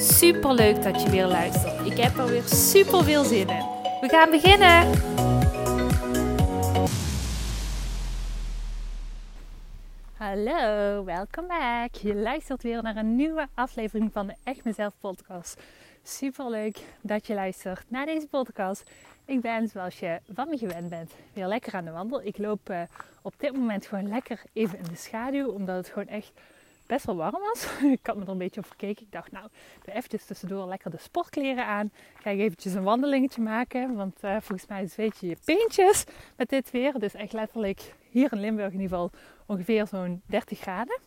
Super leuk dat je weer luistert. Ik heb er weer super veel zin in. We gaan beginnen. Hallo, welkom back. Je luistert weer naar een nieuwe aflevering van de Echt Mezelf podcast. Super leuk dat je luistert naar deze podcast. Ik ben, zoals je van me gewend bent, weer lekker aan de wandel. Ik loop uh, op dit moment gewoon lekker even in de schaduw, omdat het gewoon echt best wel warm was. ik had me er een beetje op verkeken. Ik dacht, nou, doe eventjes tussendoor lekker de sportkleren aan. Ga ik eventjes een wandelingetje maken. Want uh, volgens mij zweet je je peentjes met dit weer. Is echt letterlijk hier in Limburg in ieder geval ongeveer zo'n 30 graden.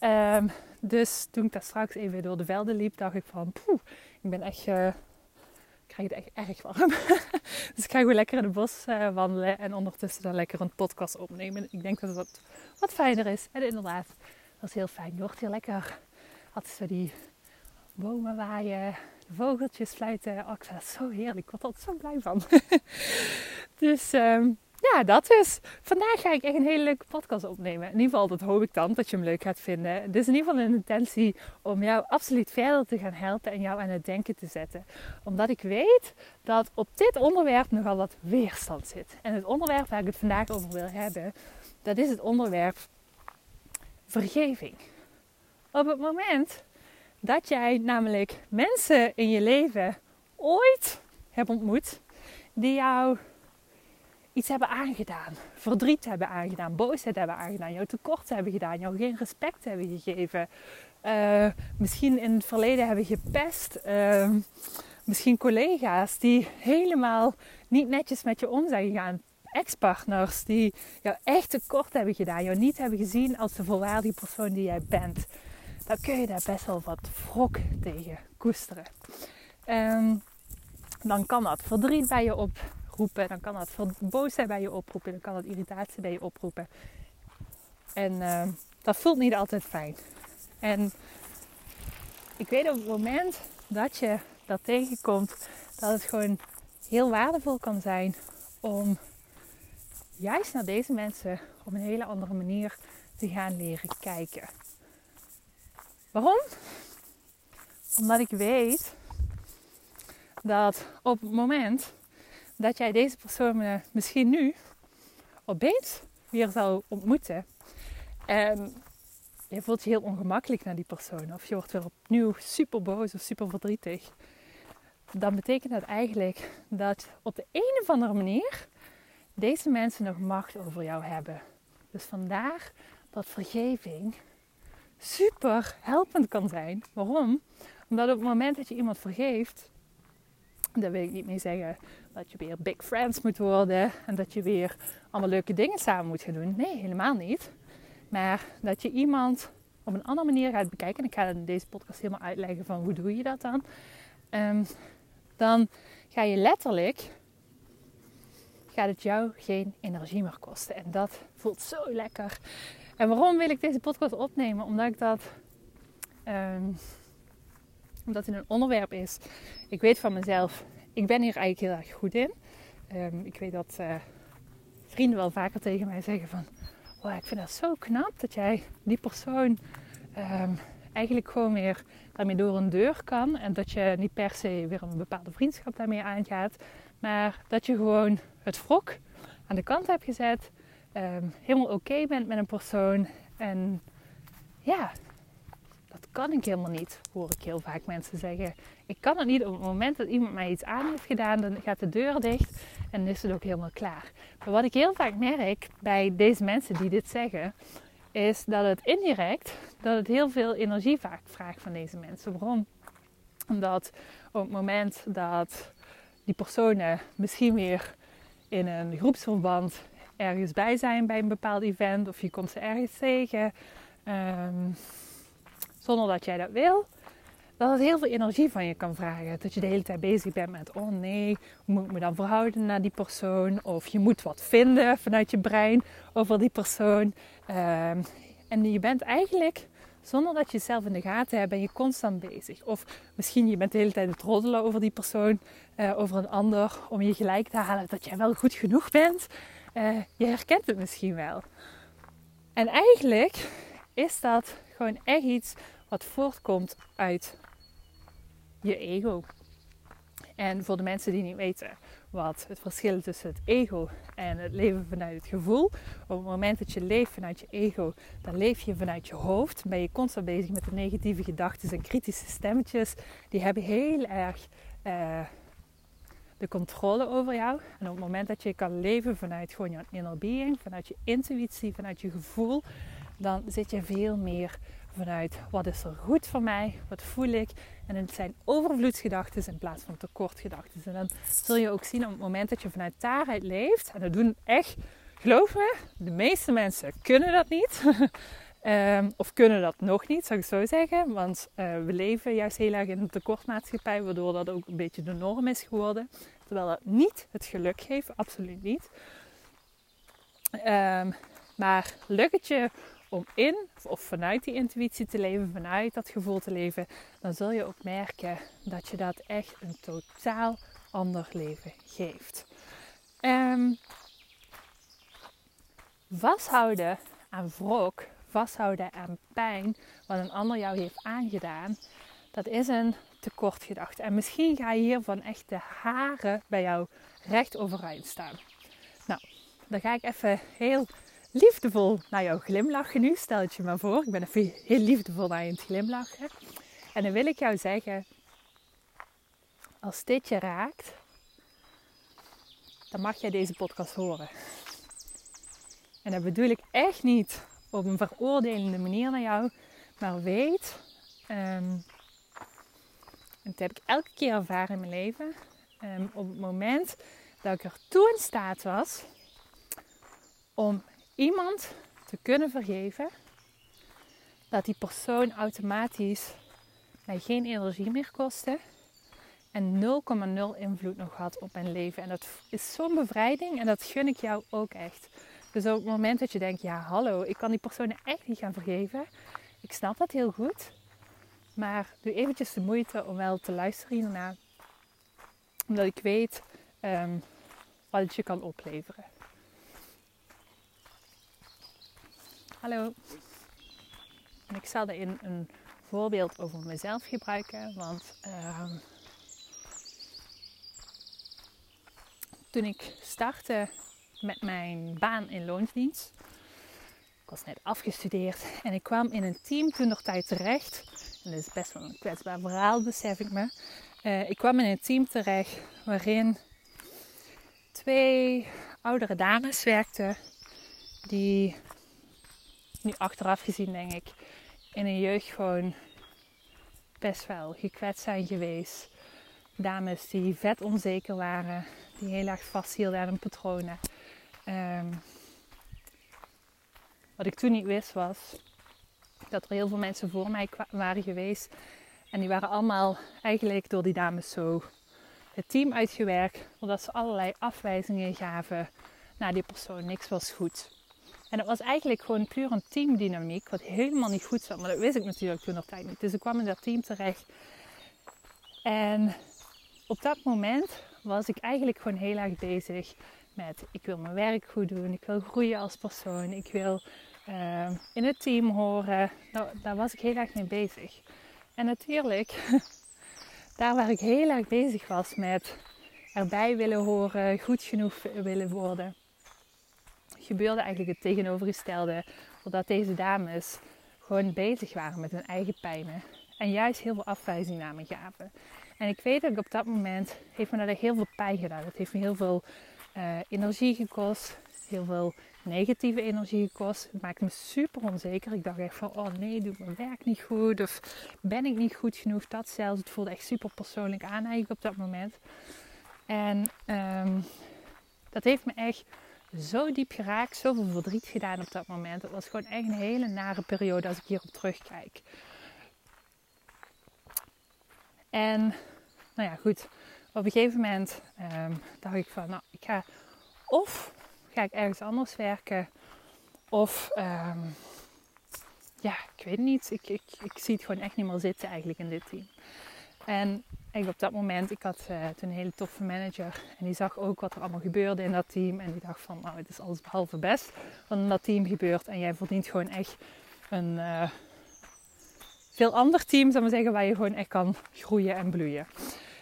Um, dus toen ik daar straks even door de velden liep, dacht ik van, poeh, ik ben echt... Uh, ik krijg het echt erg warm. dus ik ga gewoon lekker in het bos uh, wandelen en ondertussen dan lekker een podcast opnemen. Ik denk dat wat, wat fijner is. En inderdaad, is heel fijn. Je hoort hier lekker altijd zo die bomen waaien, de vogeltjes fluiten. Oh, ik vind dat zo heerlijk. Ik word altijd zo blij van. dus um, ja, dat is. Vandaag ga ik echt een hele leuke podcast opnemen. In ieder geval, dat hoop ik dan, dat je hem leuk gaat vinden. Het is in ieder geval een intentie om jou absoluut verder te gaan helpen en jou aan het denken te zetten. Omdat ik weet dat op dit onderwerp nogal wat weerstand zit. En het onderwerp waar ik het vandaag over wil hebben, dat is het onderwerp vergeving. Op het moment dat jij namelijk mensen in je leven ooit hebt ontmoet die jou iets hebben aangedaan, verdriet hebben aangedaan, boosheid hebben aangedaan, jou tekort hebben gedaan, jou geen respect hebben gegeven, uh, misschien in het verleden hebben gepest, uh, misschien collega's die helemaal niet netjes met je om zijn gegaan, ex-partners die jou echt tekort hebben gedaan, jou niet hebben gezien als de volwaardige persoon die jij bent, dan kun je daar best wel wat wrok tegen koesteren. Um, dan kan dat verdriet bij je oproepen, dan kan dat boosheid bij je oproepen, dan kan dat irritatie bij je oproepen. En uh, dat voelt niet altijd fijn. En ik weet op het moment dat je dat tegenkomt, dat het gewoon heel waardevol kan zijn om juist naar deze mensen op een hele andere manier te gaan leren kijken. Waarom? Omdat ik weet dat op het moment dat jij deze persoon misschien nu opeens weer zou ontmoeten en je voelt je heel ongemakkelijk naar die persoon of je wordt weer opnieuw super boos of super verdrietig, dan betekent dat eigenlijk dat op de een of andere manier deze mensen nog macht over jou hebben. Dus vandaar dat vergeving super helpend kan zijn. Waarom? Omdat op het moment dat je iemand vergeeft, dan wil ik niet meer zeggen dat je weer big friends moet worden en dat je weer allemaal leuke dingen samen moet gaan doen. Nee, helemaal niet. Maar dat je iemand op een andere manier gaat bekijken. En ik ga in deze podcast helemaal uitleggen van hoe doe je dat dan. Um, dan ga je letterlijk gaat het jou geen energie meer kosten. En dat voelt zo lekker. En waarom wil ik deze podcast opnemen? Omdat ik dat. Um, omdat het een onderwerp is. Ik weet van mezelf, ik ben hier eigenlijk heel erg goed in. Um, ik weet dat uh, vrienden wel vaker tegen mij zeggen van... Ik vind dat zo knap dat jij die persoon um, eigenlijk gewoon weer daarmee door een deur kan. En dat je niet per se weer een bepaalde vriendschap daarmee aangaat. Maar dat je gewoon het wrok aan de kant hebt gezet. Um, helemaal oké bent met een persoon. En ja, dat kan ik helemaal niet, hoor ik heel vaak mensen zeggen. Ik kan het niet op het moment dat iemand mij iets aan heeft gedaan, dan gaat de deur dicht en is het ook helemaal klaar. Maar wat ik heel vaak merk bij deze mensen die dit zeggen, is dat het indirect, dat het heel veel energie vaak vraagt van deze mensen. Waarom? Omdat op het moment dat die personen misschien weer in een groepsverband ergens bij zijn bij een bepaald event of je komt ze ergens tegen um, zonder dat jij dat wil, dat het heel veel energie van je kan vragen. Dat je de hele tijd bezig bent met, oh nee, hoe moet ik me dan verhouden naar die persoon? Of je moet wat vinden vanuit je brein over die persoon. Ehm, en je bent eigenlijk, zonder dat je zelf in de gaten hebt, ben je constant bezig. Of misschien je bent de hele tijd het roddelen over die persoon, uh, over een ander, om je gelijk te halen dat jij wel goed genoeg bent. Uh, je herkent het misschien wel. En eigenlijk is dat gewoon echt iets wat voortkomt uit je ego. En voor de mensen die niet weten wat het verschil tussen het ego en het leven vanuit het gevoel. Op het moment dat je leeft vanuit je ego, dan leef je vanuit je hoofd. Ben je constant bezig met de negatieve gedachten en kritische stemmetjes. Die hebben heel erg uh, de controle over jou. En op het moment dat je kan leven vanuit gewoon je inner being, vanuit je intuïtie, vanuit je gevoel, dan zit je veel meer vanuit wat is er goed voor mij, wat voel ik. En het zijn overvloedsgedachten in plaats van tekortgedachten. En dan zul je ook zien op het moment dat je vanuit daaruit leeft, en dat doen echt, geloof me, de meeste mensen kunnen dat niet. um, of kunnen dat nog niet, zou ik zo zeggen. Want uh, we leven juist heel erg in een tekortmaatschappij, waardoor dat ook een beetje de norm is geworden. Terwijl dat niet het geluk geeft, absoluut niet. Um, maar lukt het je om in of vanuit die intuïtie te leven, vanuit dat gevoel te leven, dan zul je ook merken dat je dat echt een totaal ander leven geeft. Um, vasthouden aan wrok, vasthouden aan pijn, wat een ander jou heeft aangedaan, dat is een tekortgedachte. En misschien ga je hiervan echt de haren bij jou recht overeind staan. Nou, dan ga ik even heel liefdevol naar jou glimlachen nu. Stel het je maar voor. Ik ben even heel liefdevol naar je het glimlachen. En dan wil ik jou zeggen, als dit je raakt, dan mag jij deze podcast horen. En dat bedoel ik echt niet op een veroordelende manier naar jou, maar weet, um, en dat heb ik elke keer ervaren in mijn leven, um, op het moment dat ik er toe in staat was om iemand te kunnen vergeven, dat die persoon automatisch mij geen energie meer kostte en 0,0 invloed nog had op mijn leven. En dat is zo'n bevrijding en dat gun ik jou ook echt. Dus op het moment dat je denkt, ja hallo, ik kan die persoon echt niet gaan vergeven. Ik snap dat heel goed. Maar doe eventjes de moeite om wel te luisteren hierna. Omdat ik weet um, wat het je kan opleveren. Hallo. En ik zal daarin een voorbeeld over mezelf gebruiken. Want uh, toen ik startte met mijn baan in loonsdienst. Ik was net afgestudeerd en ik kwam in een team toen tijd terecht. En dat is best wel een kwetsbaar verhaal, besef ik me. Uh, ik kwam in een team terecht waarin twee oudere dames werkten die nu achteraf gezien denk ik, in een jeugd gewoon best wel gekwetst zijn geweest. Dames die vet onzeker waren, die heel erg vasthielden aan hun patronen. Um, wat ik toen niet wist was dat er heel veel mensen voor mij waren geweest. En die waren allemaal eigenlijk door die dames zo het team uitgewerkt. Omdat ze allerlei afwijzingen gaven naar die persoon. Niks was goed. En het was eigenlijk gewoon puur een teamdynamiek, wat helemaal niet goed zat. Maar dat wist ik natuurlijk toen nog tijd niet. Dus ik kwam in dat team terecht. En op dat moment was ik eigenlijk gewoon heel erg bezig met: ik wil mijn werk goed doen, ik wil groeien als persoon, ik wil uh, in het team horen. Nou, daar was ik heel erg mee bezig. En natuurlijk, daar waar ik heel erg bezig was met erbij willen horen, goed genoeg willen worden gebeurde eigenlijk het tegenovergestelde. Doordat deze dames gewoon bezig waren met hun eigen pijnen. En juist heel veel afwijzing naar me gaven. En ik weet dat ik op dat moment heeft me dat heel veel pijn gedaan. Het heeft me heel veel uh, energie gekost. Heel veel negatieve energie gekost. Het maakte me super onzeker. Ik dacht echt van, oh nee, doe mijn werk niet goed. Of ben ik niet goed genoeg. Dat zelfs. Het voelde echt super persoonlijk aan eigenlijk op dat moment. En um, dat heeft me echt zo diep geraakt, zoveel verdriet gedaan op dat moment. Het was gewoon echt een hele nare periode als ik hierop terugkijk. En nou ja, goed. Op een gegeven moment ehm, dacht ik van, nou, ik ga of ga ik ergens anders werken, of ehm, ja, ik weet niet. Ik, ik, ik zie het gewoon echt niet meer zitten eigenlijk in dit team. En eigenlijk op dat moment, ik had uh, toen een hele toffe manager. En die zag ook wat er allemaal gebeurde in dat team. En die dacht van, nou het is alles behalve best wat in dat team gebeurt. En jij verdient gewoon echt een uh, veel ander team, zou maar zeggen, waar je gewoon echt kan groeien en bloeien.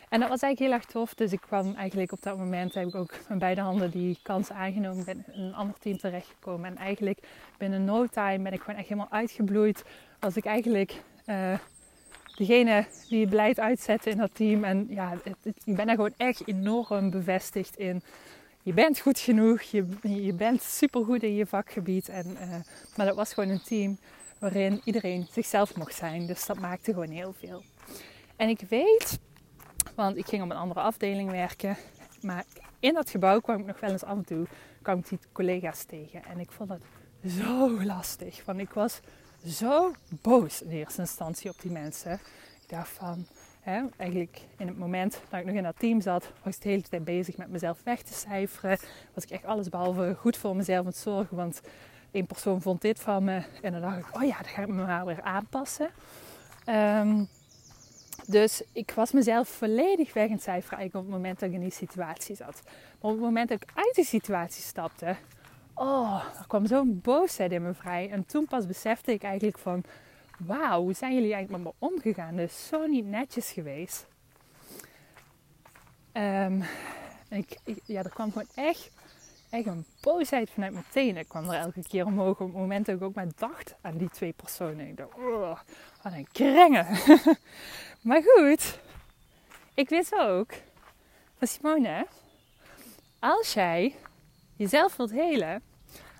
En dat was eigenlijk heel erg tof. Dus ik kwam eigenlijk op dat moment, heb ik ook met beide handen die kans aangenomen. Ben in een ander team terechtgekomen. En eigenlijk binnen no time ben ik gewoon echt helemaal uitgebloeid. Was ik eigenlijk uh, degene die het beleid uitzette in dat team. En ja, het, ik ben er gewoon echt enorm bevestigd in. Je bent goed genoeg, je, je bent supergoed in je vakgebied. En, uh, maar dat was gewoon een team waarin iedereen zichzelf mocht zijn. Dus dat maakte gewoon heel veel. En ik weet want ik ging op een andere afdeling werken. Maar in dat gebouw kwam ik nog wel eens af en toe kwam ik die collega's tegen. En ik vond het zo lastig. Want ik was zo boos in eerste instantie op die mensen. Ik dacht van, hè, eigenlijk in het moment dat ik nog in dat team zat, was ik de hele tijd bezig met mezelf weg te cijferen. Was ik echt alles behalve goed voor mezelf aan het zorgen. Want één persoon vond dit van me. En dan dacht ik, oh ja, dan ga ik me maar weer aanpassen. Um, dus ik was mezelf volledig weg in cijferen op het moment dat ik in die situatie zat. Maar op het moment dat ik uit die situatie stapte, oh, er kwam zo'n boosheid in me vrij. En toen pas besefte ik eigenlijk van, wauw, hoe zijn jullie eigenlijk met me omgegaan? Dat is zo niet netjes geweest. Um, ik, ja, er kwam gewoon echt, echt een boosheid vanuit mijn tenen. Ik kwam er elke keer omhoog op het moment dat ik ook maar dacht aan die twee personen. Ik dacht, oh, wat een krengen. Maar goed, ik wist ook van Simone, als jij jezelf wilt helen,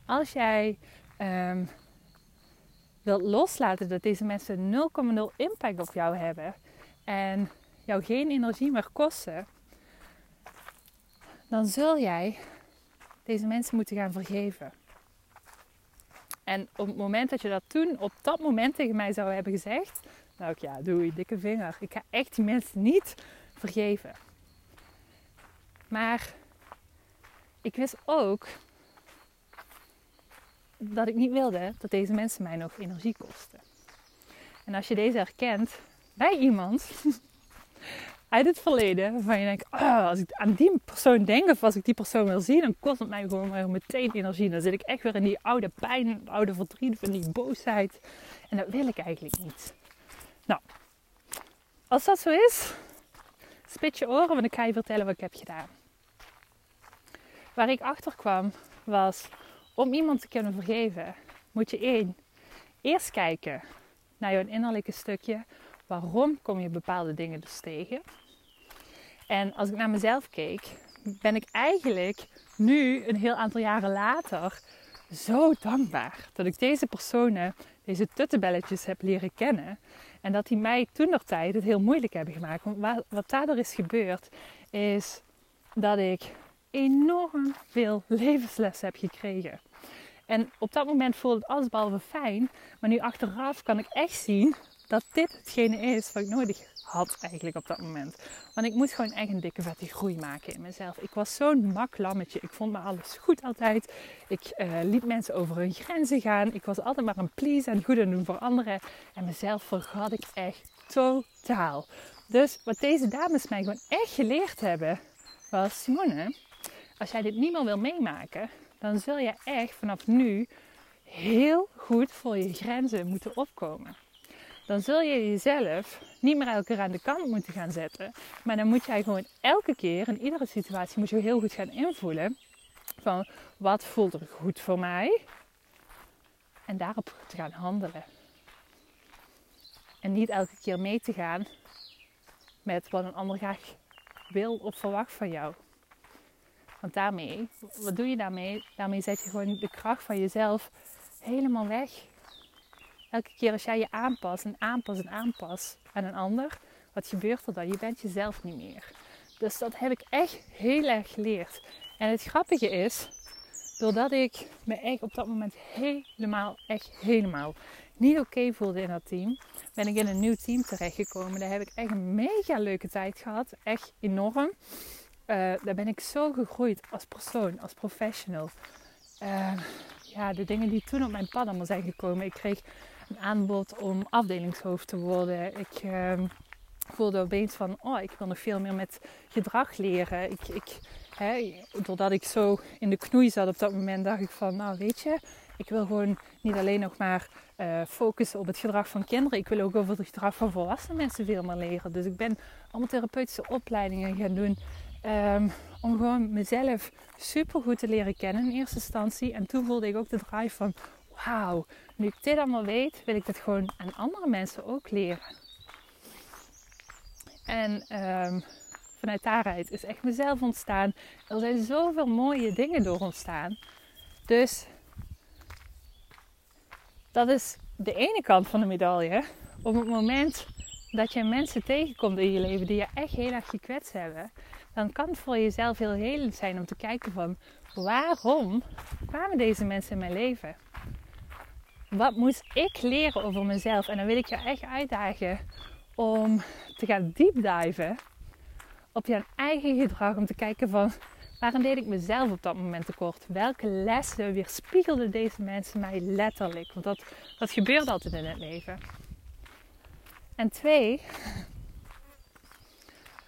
als jij um, wilt loslaten dat deze mensen 0,0 impact op jou hebben en jou geen energie meer kosten, dan zul jij deze mensen moeten gaan vergeven. En op het moment dat je dat toen op dat moment tegen mij zou hebben gezegd, nou ja, doei, dikke vinger. Ik ga echt die mensen niet vergeven. Maar ik wist ook dat ik niet wilde dat deze mensen mij nog energie kosten. En als je deze herkent bij iemand uit het verleden, waarvan je denkt, oh, als ik aan die persoon denk of als ik die persoon wil zien, dan kost het mij gewoon weer meteen energie. Dan zit ik echt weer in die oude pijn, oude verdriet, in die boosheid. En dat wil ik eigenlijk niet. Nou, als dat zo is, spit je oren, want ik ga je vertellen wat ik heb gedaan. Waar ik achter kwam was, om iemand te kunnen vergeven, moet je één, eerst kijken naar jouw innerlijke stukje. Waarom kom je bepaalde dingen dus tegen? En als ik naar mezelf keek, ben ik eigenlijk nu, een heel aantal jaren later, zo dankbaar dat ik deze personen, deze tuttebelletjes heb leren kennen. En dat die mij toen nog tijd het heel moeilijk hebben gemaakt. Want wat daardoor is gebeurd, is dat ik enorm veel levenslessen heb gekregen. En op dat moment voelde het alles behalve fijn. Maar nu achteraf kan ik echt zien dat dit hetgene is wat ik nodig had eigenlijk op dat moment. Want ik moest gewoon echt een dikke vette groei maken in mezelf. Ik was zo'n maklammetje. Ik vond me alles goed altijd. Ik uh, liet mensen over hun grenzen gaan. Ik was altijd maar een please en goed aan doen voor anderen. En mezelf vergat ik echt totaal. Dus wat deze dames mij gewoon echt geleerd hebben, was Simone, als jij dit niet meer wil meemaken, dan zul je echt vanaf nu heel goed voor je grenzen moeten opkomen dan zul je jezelf niet meer elke keer aan de kant moeten gaan zetten. Maar dan moet jij gewoon elke keer, in iedere situatie, moet je heel goed gaan invoelen van wat voelt er goed voor mij. En daarop te gaan handelen. En niet elke keer mee te gaan met wat een ander graag wil of verwacht van jou. Want daarmee, wat doe je daarmee? Daarmee zet je gewoon de kracht van jezelf helemaal weg elke keer als jij je aanpast en aanpast en aanpast aan een ander, wat gebeurt er dan? Je bent jezelf niet meer. Dus dat heb ik echt heel erg geleerd. En het grappige is, doordat ik me echt op dat moment helemaal, echt helemaal niet oké voelde in dat team, ben ik in een nieuw team terechtgekomen. Daar heb ik echt een mega leuke tijd gehad. Echt enorm. Uh, daar ben ik zo gegroeid als persoon, als professional. Uh, ja, de dingen die toen op mijn pad allemaal zijn gekomen. Ik kreeg een aanbod om afdelingshoofd te worden. Ik uh, voelde opeens van, oh, ik wil nog veel meer met gedrag leren. Ik, ik, hè, doordat ik zo in de knoei zat op dat moment, dacht ik van, nou weet je, ik wil gewoon niet alleen nog maar uh, focussen op het gedrag van kinderen. Ik wil ook over het gedrag van volwassen mensen veel meer leren. Dus ik ben allemaal therapeutische opleidingen gaan doen. Um, om gewoon mezelf super goed te leren kennen in eerste instantie. En toen voelde ik ook de drive van: wauw, nu ik dit allemaal weet, wil ik dat gewoon aan andere mensen ook leren. En um, vanuit daaruit is echt mezelf ontstaan. Er zijn zoveel mooie dingen door ontstaan. Dus dat is de ene kant van de medaille. Op het moment dat je mensen tegenkomt in je leven die je echt heel erg gekwetst hebben, dan kan het voor jezelf heel helend zijn om te kijken van waarom kwamen deze mensen in mijn leven? Wat moest ik leren over mezelf? En dan wil ik je echt uitdagen om te gaan diepdiven op je eigen gedrag. Om te kijken van waarom deed ik mezelf op dat moment tekort? Welke lessen weerspiegelden deze mensen mij letterlijk? Want dat, dat gebeurt altijd in het leven. En twee,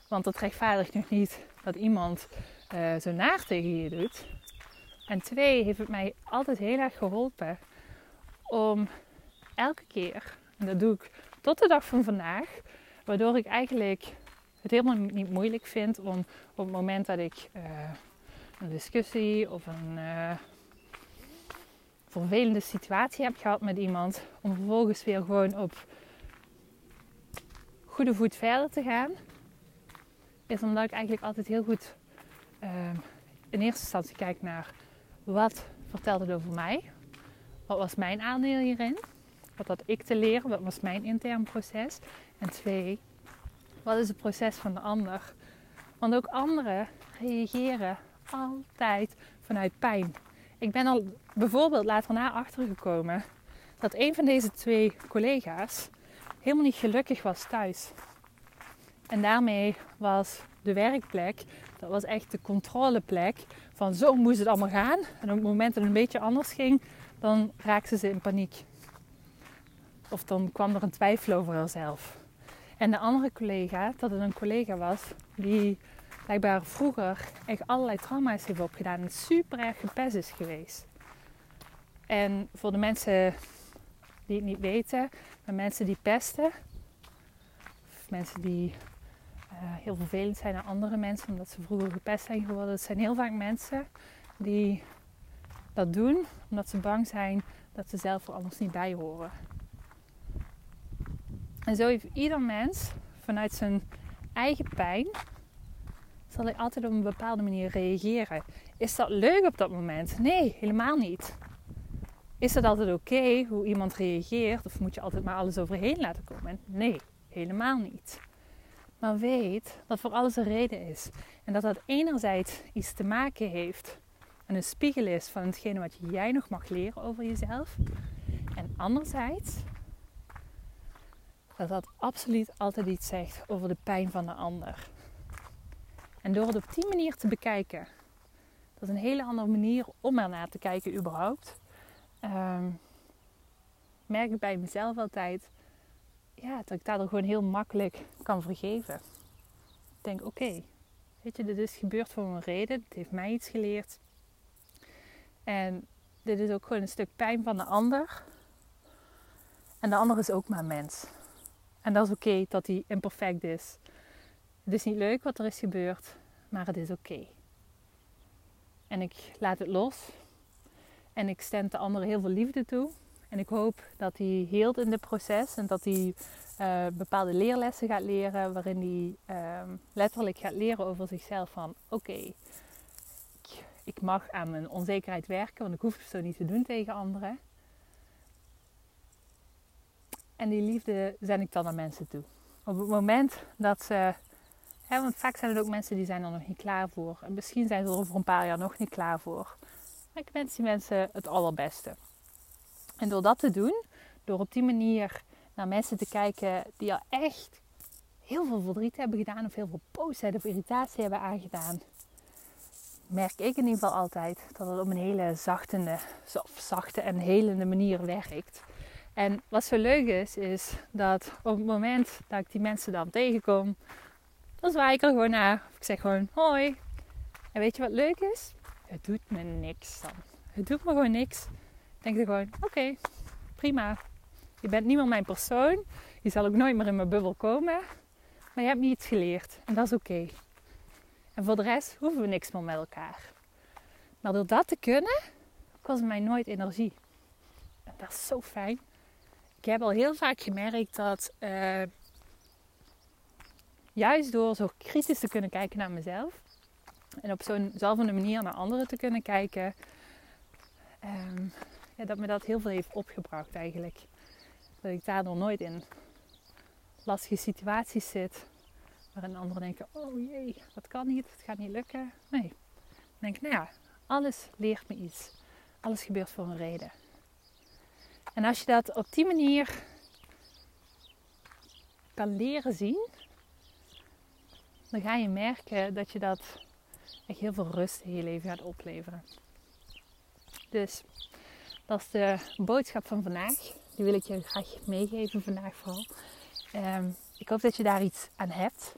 want dat rechtvaardigt nog niet dat iemand uh, zo naar tegen je doet. En twee, heeft het mij altijd heel erg geholpen om elke keer, en dat doe ik tot de dag van vandaag, waardoor ik eigenlijk het helemaal niet moeilijk vind om op het moment dat ik uh, een discussie of een uh, vervelende situatie heb gehad met iemand, om vervolgens weer gewoon op goede voet verder te gaan is omdat ik eigenlijk altijd heel goed uh, in eerste instantie kijk naar wat vertelt het over mij? Wat was mijn aandeel hierin? Wat had ik te leren? Wat was mijn intern proces? En twee, wat is het proces van de ander? Want ook anderen reageren altijd vanuit pijn. Ik ben al bijvoorbeeld later na achtergekomen dat een van deze twee collega's helemaal niet gelukkig was thuis. En daarmee was de werkplek, dat was echt de controleplek van zo moest het allemaal gaan. En op het moment dat het een beetje anders ging, dan raakte ze in paniek. Of dan kwam er een twijfel over haarzelf. En de andere collega, dat het een collega was die blijkbaar vroeger echt allerlei trauma's heeft opgedaan en super erg gepest is geweest. En voor de mensen die het niet weten, maar mensen die pesten, of mensen die uh, heel vervelend zijn aan andere mensen omdat ze vroeger gepest zijn geworden. Het zijn heel vaak mensen die dat doen omdat ze bang zijn dat ze zelf er anders niet bij horen. En zo heeft ieder mens vanuit zijn eigen pijn zal hij altijd op een bepaalde manier reageren. Is dat leuk op dat moment? Nee, helemaal niet. Is het altijd oké hoe iemand reageert? Of moet je altijd maar alles overheen laten komen? Nee, helemaal niet. Maar weet dat voor alles een reden is. En dat dat enerzijds iets te maken heeft en een spiegel is van hetgene wat jij nog mag leren over jezelf. En anderzijds dat dat absoluut altijd iets zegt over de pijn van de ander. En door het op die manier te bekijken, dat is een hele andere manier om ernaar te kijken überhaupt. Um, merk ik bij mezelf altijd ja, dat ik daardoor gewoon heel makkelijk kan vergeven. Ik denk, oké, weet je, dit is gebeurd voor een reden. Het heeft mij iets geleerd. En dit is ook gewoon een stuk pijn van de ander. En de ander is ook maar mens. En dat is oké dat hij imperfect is. Het is niet leuk wat er is gebeurd, maar het is oké. En ik laat het los. En ik stem de ander heel veel liefde toe. En ik hoop dat hij heelt in dit proces en dat hij uh, bepaalde leerlessen gaat leren waarin hij uh, letterlijk gaat leren over zichzelf van oké, ik, mag aan mijn onzekerheid werken, want ik hoef het zo niet te doen tegen anderen. En die liefde zend ik dan naar mensen toe. Op het moment dat ze, hè, want vaak zijn er ook mensen die zijn er nog niet klaar voor. En misschien zijn ze er over een paar jaar nog niet klaar voor. Ik wens die mensen het allerbeste. En door dat te doen, door op die manier naar mensen te kijken die al echt heel veel verdriet hebben gedaan of heel veel boosheid of irritatie hebben aangedaan, merk ik in ieder geval altijd dat het op een hele zachte, zachte en helende manier werkt. En wat zo leuk is, is dat op het moment dat ik die mensen dan tegenkom, dan zwaai ik er gewoon naar. ik zeg gewoon hoi. En weet je wat leuk is? Het doet me niks dan. Het doet me gewoon niks. Ik denk er gewoon, oké, prima. Je bent niet meer mijn persoon. Je zal ook nooit meer in mijn bubbel komen. Maar je hebt me iets geleerd. En dat is oké. En voor de rest hoeven we niks meer met elkaar. Maar door dat te kunnen, kost het mij nooit energie. En dat is zo fijn. Ik heb al heel vaak gemerkt dat uh, juist door zo kritisch te kunnen kijken naar mezelf en op zo'nzelfde manier naar anderen te kunnen kijken, um, ja, dat me dat heel veel heeft opgebracht eigenlijk. Dat ik daardoor nooit in lastige situaties zit waarin anderen denken: oh jee, dat kan niet, het gaat niet lukken. Nee, ik denk, nou ja, alles leert me iets. Alles gebeurt voor een reden. En als je dat op die manier kan leren zien, dan ga je merken dat je dat echt heel veel rust in je leven gaat opleveren. Dus dat is de boodschap van vandaag. Die wil ik je graag meegeven vandaag vooral. Um, ik hoop dat je daar iets aan hebt.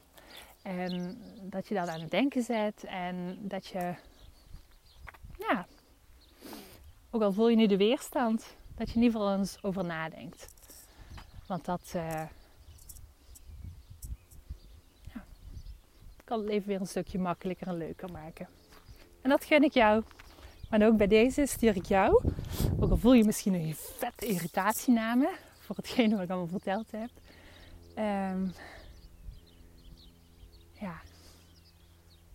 En dat je daar aan het denken zet. En dat je, ja, ook al voel je nu de weerstand, dat je in ieder geval eens over nadenkt. Want dat, uh, kan het leven weer een stukje makkelijker en leuker maken. En dat gun ik jou. Maar ook bij deze stuur ik jou, ook al voel je misschien een vette irritatie na me, voor hetgene wat ik allemaal verteld heb. Um, ja,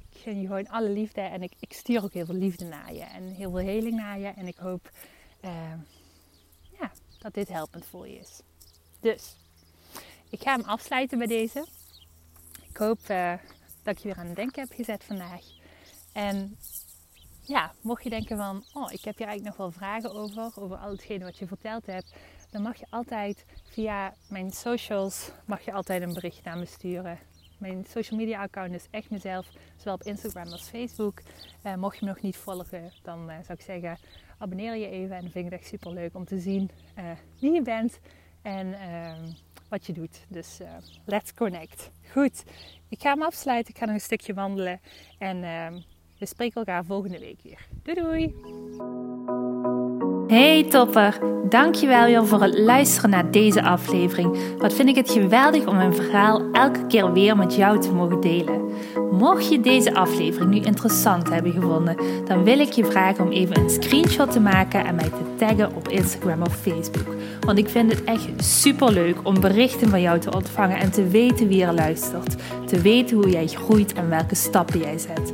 ik gun je gewoon alle liefde en ik, ik, stuur ook heel veel liefde naar je en heel veel heling naar je. En ik hoop uh, ja, dat dit helpend voor je is. Dus, ik ga hem afsluiten bij deze. Ik hoop uh, dat ik je weer aan het denken heb gezet vandaag. En ja, mocht je denken van, oh, ik heb hier eigenlijk nog wel vragen over, over al hetgene wat je verteld hebt, dan mag je altijd via mijn socials, mag je altijd een bericht naar me sturen. Mijn social media account is echt mezelf, zowel op Instagram als Facebook. Eh, mocht je me nog niet volgen, dan eh, zou ik zeggen, abonneer je even. En vind ik het echt super leuk om te zien uh, wie je bent en ehm, wat je doet. Dus uh, let's connect. Goed, ik ga hem afsluiten. Ik ga nog een stukje wandelen. En uh, we spreken elkaar volgende week weer. Doei doei! Hey topper, dankjewel weer voor het luisteren naar deze aflevering. Wat vind ik het geweldig om mijn verhaal elke keer weer met jou te mogen delen. Mocht je deze aflevering nu interessant hebben gevonden, dan wil ik je vragen om even een screenshot te maken en mij te taggen op Instagram of Facebook. Want ik vind het echt super leuk om berichten van jou te ontvangen en te weten wie er luistert. Te weten hoe jij groeit en welke stappen jij zet.